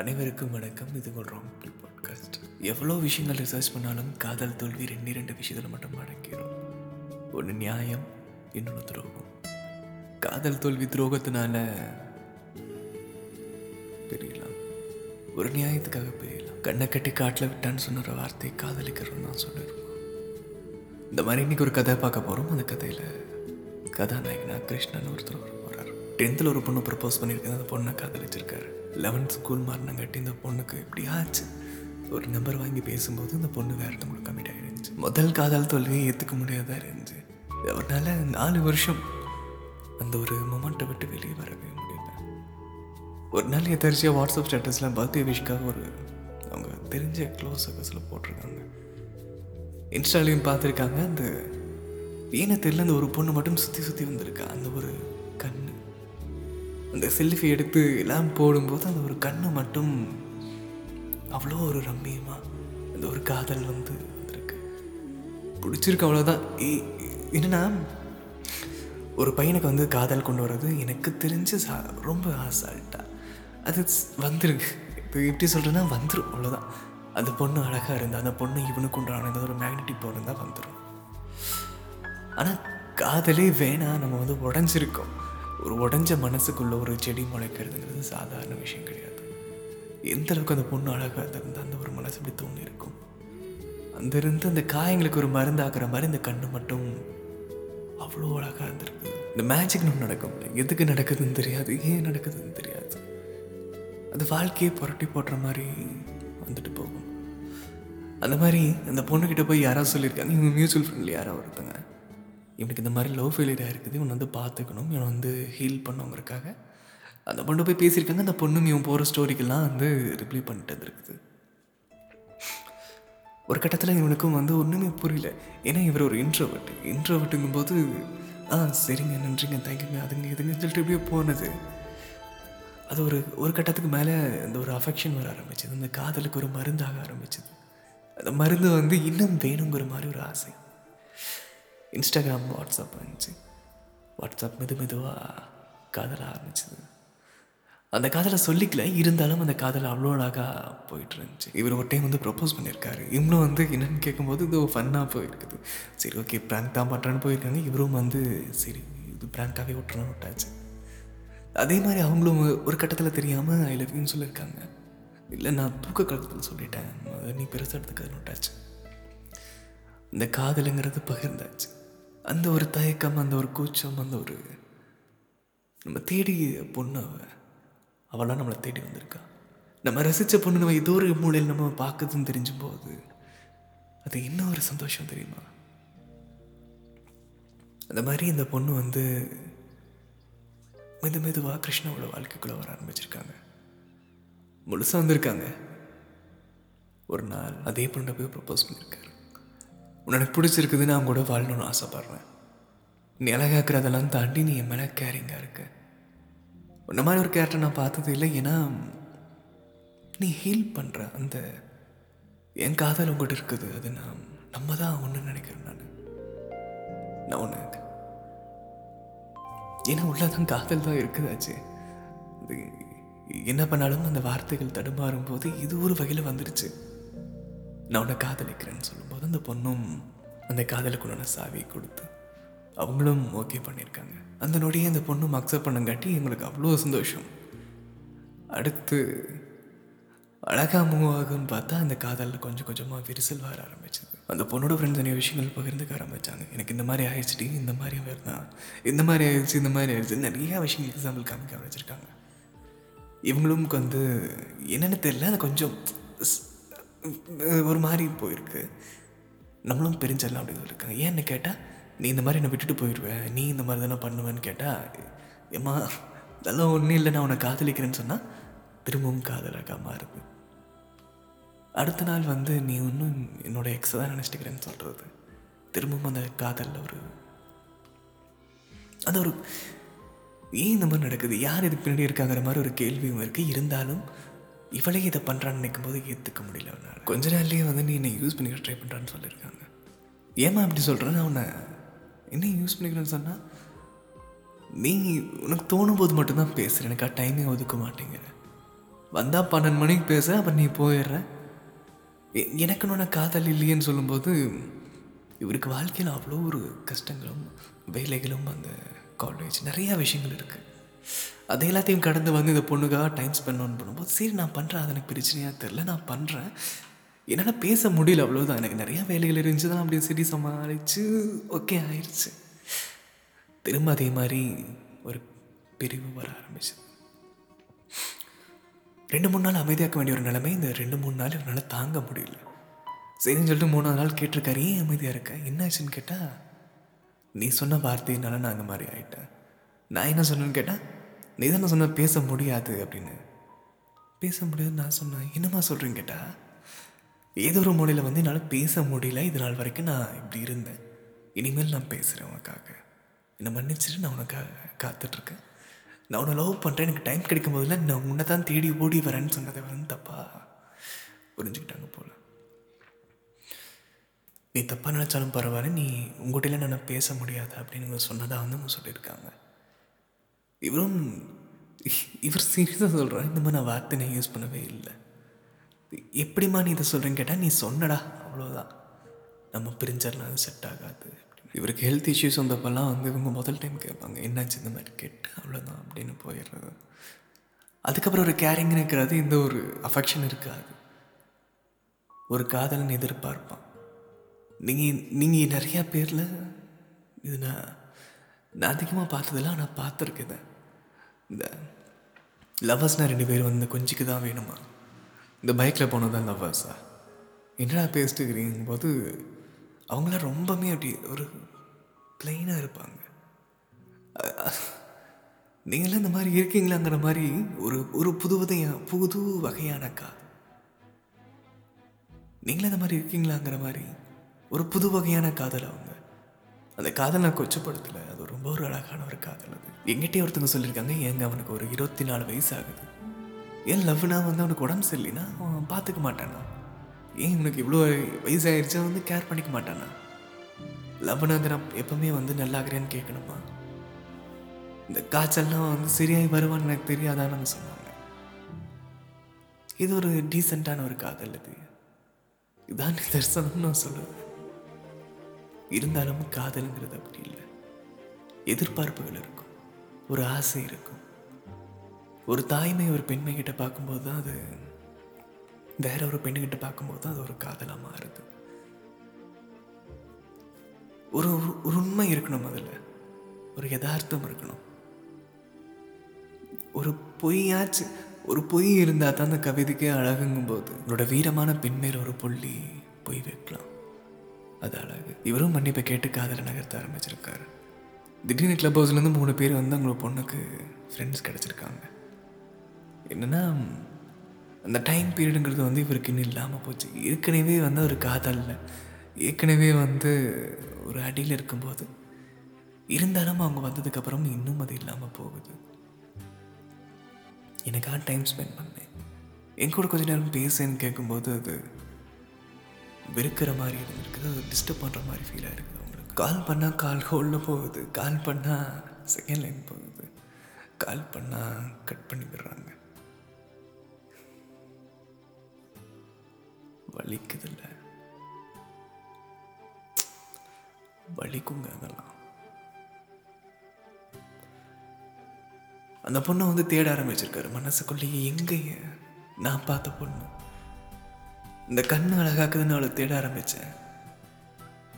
அனைவருக்கும் வணக்கம். இது ஒரு ராங் பாட்காஸ்ட். எவ்வளோ விஷயங்கள் ரிசர்ச் பண்ணாலும் காதல் தோல்வி ரெண்டு ரெண்டு விஷயத்தில் மட்டும் அடக்கிறோம் ஒன்று நியாயம் இன்னொன்று துரோகம். காதல் தோல்வி துரோகத்தினால பிரியலாம். ஒரு நியாயத்துக்காக பிரியலாம். கண்ணை கட்டி காட்டில் விட்டான்னு சொன்ன வார்த்தையை வார்த்தை காதலிக்கிறோம் தான் சொல்லியிருப்போம் இந்த மாதிரி இன்னைக்கு ஒரு கதை பார்க்க போகிறோம் அந்த கதையில் கதாநாயகனா கிருஷ்ணன் ஒருத்தர் போகிறார் டென்த்தில் ஒரு பொண்ணு ப்ரப்போஸ் பண்ணியிருக்கேன் அந்த பொண்ணை காதலிச்சிருக்காரு. லெவன்த் ஸ்கூல் மாறினங்காட்டி இந்த பொண்ணுக்கு இப்படி ஆச்சு ஒரு நம்பர் வாங்கி பேசும்போது இந்த பொண்ணு வேற ஒருத்தவங்களுக்கு கம்மிட்டாக இருந்துச்சு முதல் காதல் தோல்வியை ஏற்றுக்க முடியாதா இருந்துச்சு. அவரால் நாலு வருஷம் அந்த ஒரு மொமெண்ட்டை விட்டு வெளியே வரவே முடியல. ஒரு நாள் எதாச்சியாக வாட்ஸ்அப் ஸ்டேட்டஸில் பர்த்டே விஷக்காக ஒரு அவங்க தெரிஞ்ச க்ளோஸ் சர்க்கஸில் போட்டிருக்காங்க. இன்ஸ்டாலையும் பார்த்துருக்காங்க. அந்த ஏன்னு தெரியல அந்த ஒரு பொண்ணு மட்டும் சுற்றி சுற்றி வந்திருக்கா. அந்த ஒரு கண்ணு. அந்த செல்ஃபி எடுத்து எல்லாம் போடும்போது அந்த ஒரு கண்ணை மட்டும் அவ்வளோ ஒரு ரம்மியமாக அந்த ஒரு காதல் வந்து வந்திருக்கு. பிடிச்சிருக்கு அவ்வளோதான் இ- என்னன்னா ஒரு பையனுக்கு வந்து காதல் கொண்டு வர்றது எனக்கு தெரிஞ்சு சா ரொம்ப அசால்ட்டாக அது ஸ்- இப்போ எப்படி சொல்கிறேன்னா வந்துடும் அவ்வளோதான் அந்த பொண்ணு அழகாக இருந்தால் அந்த பொண்ணு இவனுக்கு உண்டான ஏதோ ஒரு மேக்னெட்டிக் பவர் இருந்தால் வந்துடும் ஆனால் காதலே வேணாம் நம்ம வந்து உடஞ்சிருக்கோம். ஒரு உடஞ்ச மனசுக்குள்ளே ஒரு செடி முளைக்கிறதுங்கிறது சாதாரண விஷயம் கிடையாது. எந்த அளவுக்கு அந்த பொண்ணு அழகாக இருந்தால் அந்த ஒரு மனசு இப்படி தோணி இருக்கும் அந்த இருந்து அந்த காயங்களுக்கு ஒரு மருந்தாக்குற மாதிரி இந்த கண்ணு மட்டும் அவ்வளோ அழகாக இருந்திருக்கு இந்த மேஜிக் ஒன்று நடக்கும். எதுக்கு நடக்குதுன்னு தெரியாது. ஏன் நடக்குதுன்னு தெரியாது. அது வாழ்க்கையை புரட்டி போடுற மாதிரி வந்துட்டு போகும். அந்த மாதிரி அந்த பொண்ணுக்கிட்ட போய் யாராவது சொல்லியிருக்காங்க. இவங்க மியூச்சுவல் ஃப்ரெண்ட்ல யாராவது ஒருத்தங்க. இவனுக்கு இந்த மாதிரி லவ் ஃபெயிலியராக இருக்குது இவன் வந்து பார்த்துக்கணும் இவனை வந்து ஹீல் பண்ணுங்கிறக்காக அந்த பொண்ணு போய் பேசியிருக்காங்க அந்த பொண்ணும் இவன் போகிற ஸ்டோரிக்கெல்லாம் வந்து ரிப்ளை பண்ணிட்டு இருக்குது ஒரு கட்டத்தில் இவனுக்கும் வந்து ஒன்றுமே புரியல. ஏன்னா இவர் ஒரு இன்ட்ரோவர்ட் இன்ட்ரோவர்ட்டுங்கும் போது ஆ சரிங்க நன்றிங்க தேங்க்யூங்க அதுங்க இதுங்கன்னு சொல்லிட்டு இப்படியே போனது. அது ஒரு ஒரு கட்டத்துக்கு மேலே அந்த ஒரு அஃபெக்ஷன் வர ஆரம்பிச்சது. அந்த காதலுக்கு ஒரு மருந்தாக ஆரம்பிச்சது. அந்த மருந்து வந்து இன்னும் வேணுங்கிற மாதிரி ஒரு ஆசை. இன்ஸ்டாகிராம் வாட்ஸ்அப் வந்துச்சு. வாட்ஸ்அப் மெது மெதுவாக காதல ஆரம்பிச்சது. அந்த காதலை சொல்லிக்கல இருந்தாலும் அந்த காதல் அவ்வளோ அழகாக போயிட்டு இருந்துச்சு. இவர் ஒரு டைம் வந்து ப்ரப்போஸ் பண்ணியிருக்காரு இவங்களும் வந்து என்னென்னு கேட்கும்போது இது ஃபன்னாக போயிருக்குது. சரி ஓகே ப்ராங்க் தான் பண்ணுறான்னு போயிருக்காங்க. இவரும் வந்து சரி இது ப்ராங்காகவே விட்டுறணும் விட்டாச்சு. அதே மாதிரி அவங்களும் ஒரு கட்டத்தில் தெரியாமல் ஐ சொல்லியிருக்காங்க இல்லை நான் தூக்க கலக்கத்தில் சொல்லிட்டேன். அதை நீ பெருசாக எடுத்துக்காதுன்னு விட்டாச்சு. இந்த காதலுங்கிறது பகிர்ந்தாச்சு. அந்த ஒரு தயக்கம் அந்த ஒரு கூச்சம் அந்த ஒரு நம்ம தேடி பொண்ணு அவ. அவளாம் நம்மளை தேடி வந்திருக்கா. நம்ம ரசித்த பொண்ணு நம்ம ஏதோ ஒரு மூலையில் நம்ம பார்க்குதுன்னு தெரிஞ்ச போது அது இன்னும் ஒரு சந்தோஷம் தெரியுமா? அந்த மாதிரி இந்த பொண்ணு வந்து மெது மெதுவாக கிருஷ்ணாவோட வாழ்க்கைக்குள்ளே வர ஆரம்பிச்சிருக்காங்க. முழுசாக வந்திருக்காங்க. ஒரு நாள் அதே பொண்ணை போய் ப்ரப்போஸ் பண்ணியிருக்காரு உனக்கு பிடிச்சிருக்குதுன்னு அவங்க கூட வாழணும்னு ஆசைப்பட்றேன். நீ அழகாக்குறதெல்லாம் தாண்டி நீ என் மேலே கேரிங்காக இருக்க. உன்ன மாதிரி ஒரு கேரக்டர் நான் பார்த்தது இல்லை ஏன்னா நீ ஹீல் பண்ணுற அந்த என் காதல் உங்கள்கிட்ட இருக்குது. அது நான் நம்ம தான் ஒன்று நினைக்கிறேன் நான். நான் ஒன்று ஏன்னா உள்ளதான் காதல் தான் இருக்குதாச்சு என்ன பண்ணாலும் அந்த வார்த்தைகள் தடுமாறும் போது இது ஒரு வகையில் வந்துருச்சு. நான் உன்னை காதலிக்கிறேன்னு சொல்லும்போது அந்த பொண்ணும் அந்த காதலுக்கு உன்ன சாவியை கொடுத்து அவங்களும் ஓகே பண்ணியிருக்காங்க. அந்த நொடியே அந்த பொண்ணும் அக்செப்ட் பண்ணங்காட்டி எங்களுக்கு அவ்வளோ சந்தோஷம். அடுத்து அழகா மூவ் ஆகும்னு பார்த்தா அந்த காதலில் கொஞ்சம் கொஞ்சமாக விரிசல் வர ஆரம்பிச்சது. அந்த பொண்ணோட ஃப்ரெண்ட்ஸ் நிறைய விஷயங்கள் பகிர்ந்துக்க ஆரம்பிச்சாங்க. எனக்கு இந்த மாதிரி ஆயிடுச்சுடி இந்த மாதிரி வருதான் இந்த மாதிரி ஆயிடுச்சு இந்த மாதிரி ஆயிடுச்சு. நிறையா விஷயங்கள் எக்ஸாம்பிள் காமிக்க ஆரம்பிச்சிருக்காங்க. இவங்களும் வந்து என்னென்னு தெரியல அது கொஞ்சம் ஒரு மாதிரி போயிருக்கு. நம்மளும் பிரிஞ்சிடலாம் அப்படின்னு இருக்காங்க ஏன்னு கேட்டால் நீ இந்த மாதிரி என்னை விட்டுட்டு போயிடுவேன் நீ இந்த மாதிரி தானே பண்ணுவேன்னு கேட்டால் ஏம்மா இதெல்லாம் ஒன்றும் இல்லை. நான் உன்னை காதலிக்கிறேன்னு சொன்னால் திரும்பவும் காதலாக மாறுது. அடுத்த நாள் வந்து நீ இன்னும் என்னோட எக்ஸை தான் நினச்சிட்டுக்கிறேன்னு சொல்கிறது திரும்பவும் அந்த காதலில் ஒரு அந்த ஒரு ஏன் இந்த மாதிரி நடக்குது? யார் இதுக்கு பின்னாடி இருக்காங்கிற மாதிரி ஒரு கேள்வியும் இருக்குது இருந்தாலும் இவளே இதை பண்ணுறான்னு நினைக்கும் போது ஏற்றுக்க முடியல அவனால். கொஞ்ச நாள்லேயே வந்து நீ என்னை யூஸ் பண்ணிக்க ட்ரை பண்ணுறான்னு சொல்லியிருக்காங்க ஏமா அப்படி சொல்கிறேன்னு அவனை என்ன யூஸ் பண்ணிக்கிறேன்னு சொன்னால் நீ உனக்கு தோணும் போது மட்டும்தான் பேசுகிற எனக்கு டைமே ஒதுக்க மாட்டேங்கிற. வந்தால் பன்னெண்டு மணிக்கு பேச அப்புறம் நீ போயிடுற. எனக்குன்னு ஒன்று காதல் இல்லையேன்னு சொல்லும்போது இவருக்கு வாழ்க்கையில் அவ்வளோ ஒரு கஷ்டங்களும் வேலைகளும் அந்த காலேஜ் நிறையா விஷயங்கள் இருக்குது அது எல்லாத்தையும் கடந்து வந்து இந்த பொண்ணுக்காக டைம் ஸ்பெண்ட் ஆன் பண்ணும்போது சரி நான் பண்ணுறேன் அது எனக்கு பிரச்சனையாக தெரில நான் பண்ணுறேன் என்னால் பேச முடியல அவ்வளோதான் எனக்கு நிறையா வேலைகள் இருந்துச்சு தான் அப்படியே சரி சமாளித்து ஓகே ஆயிடுச்சு திரும்ப அதே மாதிரி ஒரு பிரிவு வர ஆரம்பிச்சு ரெண்டு மூணு நாள் அமைதியாக்க வேண்டிய ஒரு நிலைமை இந்த ரெண்டு மூணு நாள் என்னால் தாங்க முடியல. சரின்னு சொல்லிட்டு மூணாவது நாள் கேட்டிருக்காரு ஏன் அமைதியாக இருக்க? என்னாச்சுன்னு கேட்டால் நீ சொன்ன வார்த்தையினால நான் அந்த மாதிரி ஆகிட்டேன் நான் என்ன சொன்னேன்னு கேட்டால் நீ தானே சொன்ன பேச முடியாது அப்படின்னு. பேச முடியாது நான் சொன்னேன். என்னம்மா சொல்கிறேன்னு கேட்டால் ஏதோ ஒரு மூலையில் வந்து என்னால் பேச முடியல. இது நாள் வரைக்கும் நான் இப்படி இருந்தேன். இனிமேல் நான் பேசுகிறேன் உனக்காக. என்னை மன்னிச்சிட்டு நான் உனக்காக காத்துட்ருக்கேன். நான் உன்னை லவ் பண்ணுறேன் எனக்கு டைம் கிடைக்கும் போதில் நான் உன்னை தான் தேடி ஓடி வரேன்னு சொன்னதை வந்து தப்பா புரிஞ்சுக்கிட்டாங்க போல. நீ தப்பாக நினச்சாலும் பரவாயில்ல. நீ உங்கள்கிட்ட நான் பேச முடியாது அப்படின்னு சொன்னதாக வந்து அவங்க சொல்லியிருக்காங்க. இவரும் இவர் சீரியஸாக சொல்கிறான் இந்த மாதிரி நான் வார்த்தை நான் யூஸ் பண்ணவே இல்லை. எப்படிம்மா நீ இதை சொல்கிறேன்னு கேட்டால் நீ சொன்னடா அவ்வளோதான் நம்ம பிரிஞ்சிடலாம் அது செட் ஆகாது. இவருக்கு ஹெல்த் இஷ்யூஸ் வந்தப்பெல்லாம் வந்து இவங்க முதல் டைம் கேட்பாங்க என்னாச்சு இந்த மாதிரி கேட்டு அவ்வளோதான் அப்படின்னு போயிடுறது. அதுக்கப்புறம் ஒரு கேரிங் இருக்கிறது இந்த ஒரு அஃபெக்ஷன் இருக்காது. ஒரு காதலன் எதிர்பார்ப்பான். நீங்கள் நீங்கள் நிறையா பேரில் இது நான் நான் அதிகமாக பார்த்ததெல்லாம் நான் பார்த்துருக்கேன். இந்த லவ்வர்ஸ்னால் ரெண்டு பேர் வந்து கொஞ்சிக்கு தான் வேணுமா? இந்த பைக்கில் போனது தான் லவ்வர்ஸா என்னடா பேசிட்டு இருக்கிறீங்க போது அவங்களாம் ரொம்பவுமே அப்படி ஒரு பிளெயினாக இருப்பாங்க. நீங்களாம் இந்த மாதிரி இருக்கீங்களாங்கிற மாதிரி ஒரு ஒரு புது வகையா புது வகையான காது நீங்களும் இந்த மாதிரி இருக்கீங்களாங்கிற மாதிரி ஒரு புது வகையான காதல் அவங்க. அந்த காதல் நான் கொச்சப்படுத்தலை. அது ரொம்ப ஒரு அழகான ஒரு காதல் அது. எங்கிட்டே ஒருத்தவங்க சொல்லியிருக்காங்க ஏங்க அவனுக்கு ஒரு இருபத்தி நாலு வயசு ஆகுது ஏன் லவ்னா வந்து அவனுக்கு உடம்பு சரியில்லைன்னா அவன் பார்த்துக்க மாட்டானா? ஏன் இவனுக்கு இவ்வளோ வயசாகிடுச்சா அவன் வந்து கேர் பண்ணிக்க மாட்டானா? லவ்னா வந்து நான் எப்பவுமே வந்து நல்லாகிறேன்னு கேட்கணுமா இந்த காய்ச்சல்லாம் வந்து சரியாகி வருவான்னு எனக்கு தெரியாதான்னு சொன்னாங்க. இது ஒரு டீசெண்டான ஒரு காதல் இது இதான் நிதர்சனம்னு நான் சொல்லுவேன். இருந்தாலும் காதலுங்கிறது அப்படி இல்லை. எதிர்பார்ப்புகள் இருக்கும். ஒரு ஆசை இருக்கும். ஒரு தாய்மை ஒரு பெண்மை கிட்ட பார்க்கும்போது தான் அது வேற ஒரு பெண்ணுகிட்ட பார்க்கும்போது தான் அது ஒரு காதலாக மாறுது. ஒரு ஒரு- உண்மை இருக்கணும் அதில் ஒரு யதார்த்தம் இருக்கணும். ஒரு பொய்யாச்சு ஒரு பொய் இருந்தால் தான் அந்த கவிதைக்கே அழகுங்கும் போது உன்னோட வீரமான பெண்மேல் ஒரு புள்ளி பொய் வைக்கலாம். இவரும் மன்னிப்பை கேட்டு காதலை நகர்த்த ஆரம்பிச்சிருக்காரு. திடீர்னு கிளப் ஹவுஸ்லேருந்து மூணு பேர் வந்து அவங்களோட பொண்ணுக்கு ஃப்ரெண்ட்ஸ் கிடச்சிருக்காங்க. என்னன்னா அந்த டைம் பீரியடுங்கிறது வந்து இவருக்கு இன்னும் இல்லாமல் போச்சு. ஏற்கனவே வந்து ஒரு காதலில். ஏற்கனவே வந்து ஒரு அடியில் இருக்கும்போது இருந்தாலும் அவங்க வந்ததுக்கப்புறம் இன்னும் அது இல்லாமல் போகுது. எனக்காக டைம் ஸ்பெண்ட் பண்ணேன். என் கூட கொஞ்ச நேரம் பேசுன்னு கேட்கும்போது அது வெறுக்கிற மாதிரி இருந்திருக்குது. அது டிஸ்டர்ப் பண்ணுற மாதிரி ஃபீல் ஆயிருக்குது அவங்களுக்கு கால் பண்ணால் கால் ஹோல்டில் போகுது. கால் பண்ணால் செகண்ட் லைன் போகுது. கால் பண்ணால் கட் பண்ணி விடுறாங்க. வலிக்குதில்ல. வலிக்குங்க அதெல்லாம். அந்த பொண்ணை வந்து தேட ஆரம்பிச்சிருக்காரு. மனசுக்குள்ளேயே எங்கேயே நான் பார்த்த பொண்ணு. இந்த கண் அழகாக்குதுன்னு அவளை தேட ஆரம்பித்தேன்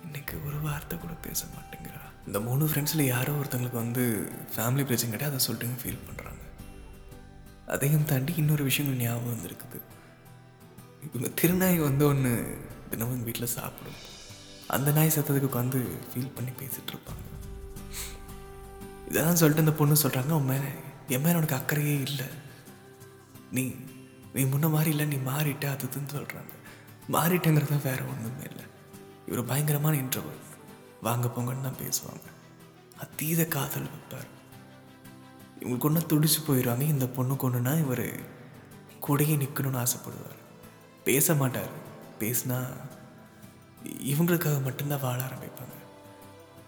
இன்னைக்கு ஒரு வார்த்தை கூட பேச மாட்டேங்கிறா. இந்த மூணு ஃப்ரெண்ட்ஸில் யாரோ ஒருத்தங்களுக்கு வந்து ஃபேமிலி பிரச்சனை கிட்ட அதை சொல்லிட்டு ஃபீல் பண்ணுறாங்க அதையும் தாண்டி இன்னொரு விஷயங்கள் ஞாபகம் வந்திருக்குது. இவங்க திருநாய் வந்து ஒன்று தினமும் வீட்டில் சாப்பிடும். அந்த நாய் சத்தத்துக்கு உட்காந்து ஃபீல் பண்ணி பேசிகிட்டு இருப்பாங்க. இதெல்லாம் சொல்லிட்டு அந்த பொண்ணு சொல்கிறாங்க உன் மேலே என் மேலே உனக்கு அக்கறையே இல்லை. நீ நீ முன்ன மாதிரி இல்லை நீ மாறிட்ட அது இதுன்னு சொல்கிறாங்க மாறிட்டேங்கிறத வேற ஒன்றுமே இல்லை. இவர் பயங்கரமான இன்ட்ரவர் வாங்க போங்கன்னு தான் பேசுவாங்க. அதீத காதல் வைப்பார். இவங்களுக்கு ஒன்றா துடிச்சு போயிடுவாங்க. இந்த பொண்ணுக்கு ஒன்றுனா இவர் கூடையே நிற்கணும்னு ஆசைப்படுவார். பேச மாட்டார். பேசினா இவங்களுக்காக மட்டும்தான் வாழ ஆரம்பிப்பாங்க.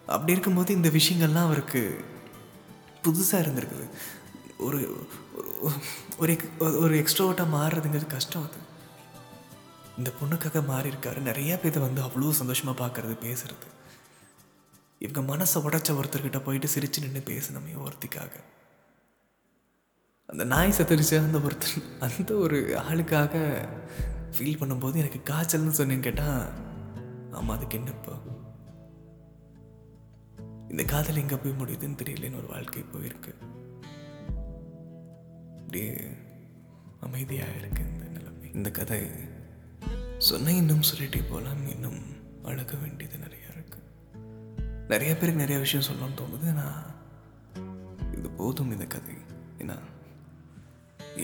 அப்படி இருக்கும்போது இந்த விஷயங்கள்லாம் அவருக்கு புதுசாக இருந்திருக்குது. ஒரு ஒரு- ஒரு ஒரு மாறுறதுங்கிறது கஷ்டம் அது. இந்த பொண்ணுக்காக மாறி இருக்காரு. நிறைய பேர் வந்து அவ்வளோ சந்தோஷமாக பார்க்கறது பேசுறது. இவங்க மனசை உடைச்ச ஒருத்தர்கிட்ட போயிட்டு சிரிச்சு நின்று பேசணுமே ஒருத்திக்காக. அந்த நாய் சத்தரிச்ச. அந்த ஒருத்தர் அந்த ஒரு ஆளுக்காக ஃபீல் பண்ணும்போது எனக்கு காய்ச்சல்னு சொன்னேன்னு கேட்டால் ஆமாம் அதுக்கு என்னப்பா? இந்த காதல் எங்கே போய் முடியுதுன்னு தெரியலன்னு ஒரு வாழ்க்கை போயிருக்கு. அப்படியே அமைதியாக இருக்கு இந்த நிலைமை. இந்த கதை சொன்ன இன்னும் சொல்லிட்டே போகலாம். இன்னும் அழக வேண்டியது நிறையா இருக்குது நிறைய பேருக்கு நிறைய விஷயம் சொல்லணும்னு தோணுது. நான் இது போதும் இந்த கதை. ஏன்னா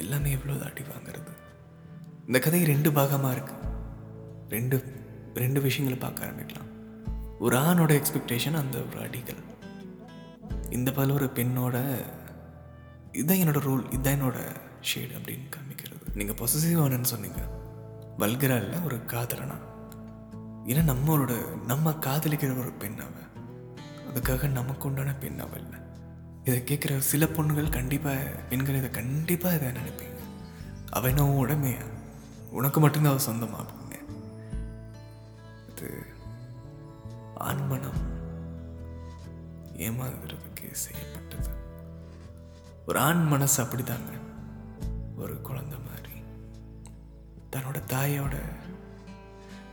எல்லாமே எவ்வளோ தாட்டி வாங்குறது? இந்த கதை ரெண்டு பாகமாக இருக்குது ரெண்டு ரெண்டு விஷயங்களை பார்க்க ஆரம்பிக்கலாம். ஒரு ஆணோட எக்ஸ்பெக்டேஷன் அந்த ஒரு அடிகள். இந்த பல ஒரு பெண்ணோட இதுதான் என்னோட ரோல் இதுதான் என்னோட ஷேடு அப்படின்னு காமிக்கிறது. நீங்கள் பொசசிவானன்னு சொன்னீங்க. வல்கரா இல்லை ஒரு காதலனா? ஏன்னா நம்மளோட நம்ம காதலிக்கிற ஒரு பெண் அவ. அதுக்காக நமக்கு உண்டான பெண் அவள் இல்லை. இதை கேட்குற சில பொண்ணுகள் கண்டிப்பாக பெண்கள் இதை கண்டிப்பாக இதை நினைப்பீங்க. அவ என்ன உடமையா? உனக்கு மட்டும்தான் அவள் சொந்தமா அப்படின்னு. இது ஆண்மனம் ஏமாந்துறதுக்கு செய்யப்பட்டது. ஒரு ஆண் மனசு அப்படிதாங்க. ஒரு குழந்தை மாதிரி. தன்னோட தாயோட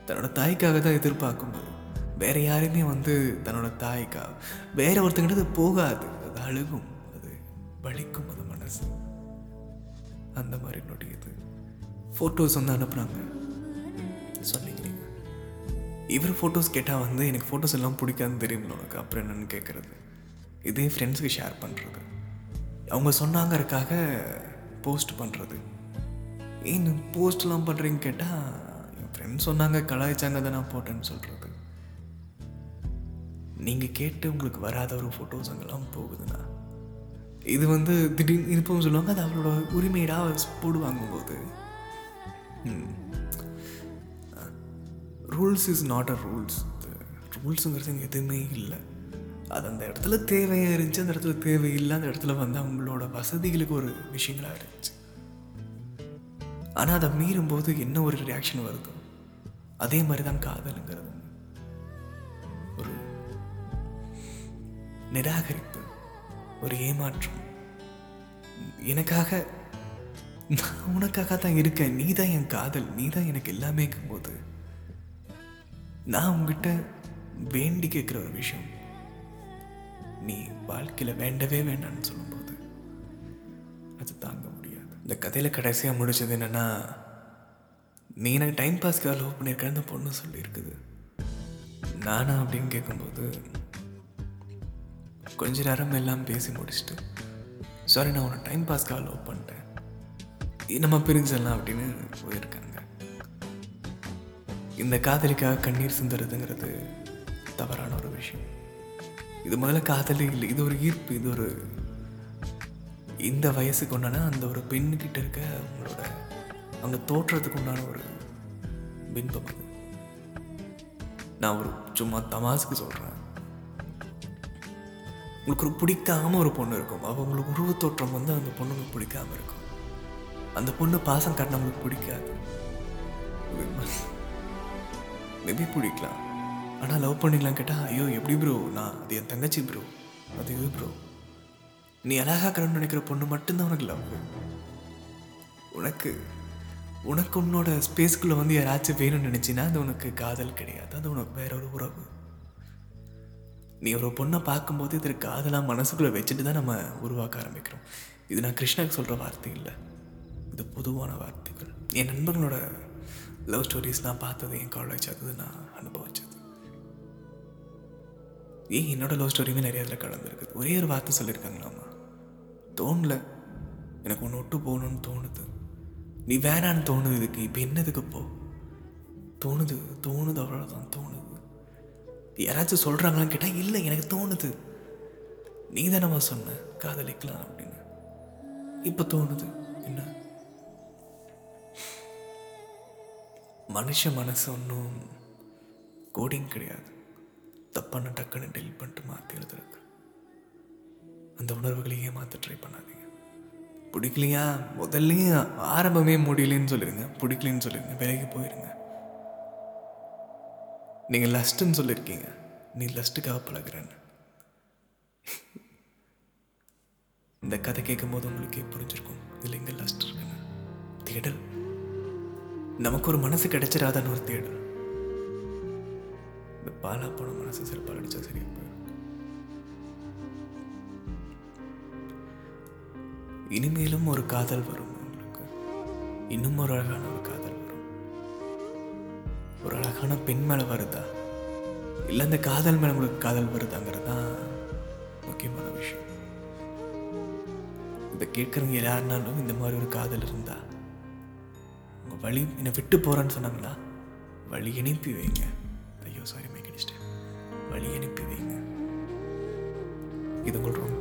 தன்னோட தாய்க்காக தான் எதிர்பார்க்கும்போது வேற யாரையுமே வந்து தன்னோட தாய்க்காக வேற ஒருத்தங்கிட்ட அது போகாது. அது அழுகும் அது வலிக்கும் அது மனசு. அந்த மாதிரி நொடியுது. ஃபோட்டோஸ் வந்து அனுப்புனாங்க. சொன்னீங்க இவர் ஃபோட்டோஸ் கேட்டால் வந்து எனக்கு ஃபோட்டோஸ் எல்லாம் பிடிக்காதுன்னு தெரியும்ல உனக்கு. அப்புறம் என்னன்னு கேட்குறது இதே ஃப்ரெண்ட்ஸுக்கு ஷேர் பண்ணுறது அவங்க சொன்னாங்கறக்காக போஸ்ட் பண்ணுறது ஏன் போஸ்ட்லாம் பண்ணுறீங்க கேட்டால் என் ஃப்ரெண்ட்ஸ் சொன்னாங்க கலாய்ச்சாங்க தான் நான் போட்டேன்னு சொல்கிறது நீங்கள் கேட்டு உங்களுக்கு வராத ஒரு ஃபோட்டோஸ் அங்கெல்லாம் போகுதுண்ணா இது வந்து திடீர்னு இருப்போம் சொல்லுவாங்க அது அவளோட உரிமையிடாக போடுவாங்க போது. Rules is not a rules ரூல்ஸுங்கிறது இங்கே எதுவுமே இல்லை. அது அந்த இடத்துல தேவையாக இருந்துச்சு அந்த இடத்துல தேவையில்லை அந்த இடத்துல வந்து அவங்களோட வசதிகளுக்கு ஒரு விஷயங்களாக இருந்துச்சு. ஆனால் அதை மீறும்போது என்ன ஒரு ரியாக்ஷன் வருதோ அதே மாதிரி தான் காதலுங்கிறது. ஒரு நிராகரிப்பு ஒரு ஏமாற்றம். எனக்காக நான் உனக்காக தான் இருக்கேன். நீ தான் என் காதல். நீ தான் எனக்கு எல்லாமே போது நான் உங்ககிட்ட வேண்டி கேட்குற ஒரு விஷயம் நீ வாழ்க்கையில் வேண்டவே வேண்டாம்னு சொல்லும்போது அது தாங்க இந்த கதையில் கடைசியாக முடிச்சது என்னென்னா நீ எனக்கு டைம் பாஸ்க்காக லவ் பண்ணியிருக்க அந்த பொண்ணு சொல்லியிருக்குது. நானா அப்படின்னு கேட்கும்போது கொஞ்ச நேரம் எல்லாம் பேசி முடிச்சுட்டு சாரி நான் உன்னை டைம் பாஸ்க்காக லவ் பண்ணிட்டேன். நம்ம பிரிஞ்சிடலாம் அப்படின்னு போயிருக்காங்க. இந்த காதலிக்காக கண்ணீர் சிந்துறதுங்கிறது தவறான ஒரு விஷயம். இது முதல்ல காதலி இல்லை இது ஒரு ஈர்ப்பு இது ஒரு இந்த வயசுக்கு உண்டான அந்த ஒரு பெண்ணுக்கிட்ட இருக்க அவங்களோட அவங்க தோற்றத்துக்கு உண்டான ஒரு பின்பம் அது. நான் ஒரு சும்மா தமாசுக்கு சொல்கிறேன் உங்களுக்கு ஒரு பிடிக்காம ஒரு பொண்ணு இருக்கும். அவ உங்களுக்கு உருவ தோற்றம் வந்து அந்த பொண்ணுங்களுக்கு பிடிக்காம இருக்கும். அந்த பொண்ணு பாசம் காட்ட பிடிக்காது. மேபி பிடிக்கலாம். ஆனால் லவ் பண்ணிக்கலாம் கேட்டால் ஐயோ எப்படி ப்ரோ நான் அது என் தங்கச்சி ப்ரோ அது இது ப்ரோ நீ அழகாக்கணும்னு நினைக்கிற பொண்ணு மட்டும்தான் உனக்கு லவ் உனக்கு உனக்கு உன்னோட ஸ்பேஸ்க்குள்ளே வந்து யாராச்சும் வேணும்னு நினச்சின்னா அது உனக்கு காதல் கிடையாது. அது உனக்கு வேற ஒரு உறவு. நீ ஒரு பொண்ணை பார்க்கும்போது இது காதலாக மனசுக்குள்ளே வச்சுட்டு தான் நம்ம உருவாக்க ஆரம்பிக்கிறோம். இது நான் கிருஷ்ணாக்கு சொல்கிற வார்த்தை இல்லை. இது பொதுவான வார்த்தைகள். என் நண்பர்களோட லவ் ஸ்டோரிஸ் நான் பார்த்தது என் காலேஜ் அது நான் அனுபவிச்சது. ஏன் என்னோட லவ் ஸ்டோரியுமே நிறைய இதில் கலந்துருக்குது ஒரே ஒரு வார்த்தை சொல்லியிருக்காங்களாமா தோணல. எனக்கு ஒன்று விட்டு போகணும்னு தோணுது. நீ வேணான்னு தோணுது இதுக்கு இப்போ என்னதுக்கு போ தோணுது தோணுது அவ்வளோதான் தோணுது. யாராச்சும் சொல்கிறாங்களான்னு கேட்டால் இல்லை எனக்கு தோணுது. நீ தானம்மா சொன்ன காதலிக்கலாம் அப்படின்னு. இப்போ தோணுது என்ன? மனுஷ மனசு ஒன்றும் கோடிங் கிடையாது. தப்பான டக்குன்னு டெல் பண்ணிட்டு மாற்றி எழுதுறதுக்கு. அந்த உணர்வுகளை ஏமாற்ற ட்ரை பண்ணாதீங்க. பிடிக்கலையா? முதல்லையும் ஆரம்பமே முடியலன்னு சொல்லிடுங்க பிடிக்கலன்னு சொல்லிடுங்க விலகி போயிடுங்க நீங்கள் லஸ்ட்டுன்னு சொல்லியிருக்கீங்க நீ லஸ்ட்டுக்காக பழகுறேன்னு. இந்த கதை கேட்கும் போது உங்களுக்கே புரிஞ்சிருக்கும். இதில் எங்கே லஸ்ட் இருக்குன்னு. தேடல். நமக்கு ஒரு மனசு கிடைச்சிடாதான்னு ஒரு தேடல். இந்த பாலா போன மனசு சிறப்பாக கிடைச்சா சரியா இனிமேலும் ஒரு காதல் வரும் உங்களுக்கு. இன்னும் ஒரு அழகான ஒரு காதல் வரும். ஒரு அழகான பெண் மேலே வருதா? இல்லை அந்த காதல் மேலே உங்களுக்கு காதல் வருதாங்கிறது தான் முக்கியமான விஷயம். இதை கேட்குறவங்க யாருனாலும் இந்த மாதிரி ஒரு காதல் இருந்தா உங்கள் வழி என்னை விட்டு போகிறேன்னு சொன்னாங்களா? வழி அனுப்பி வைங்க. ஐயோ சாரி மேக் வழி அனுப்பி வைங்க. இது உங்களுக்கு ரொம்ப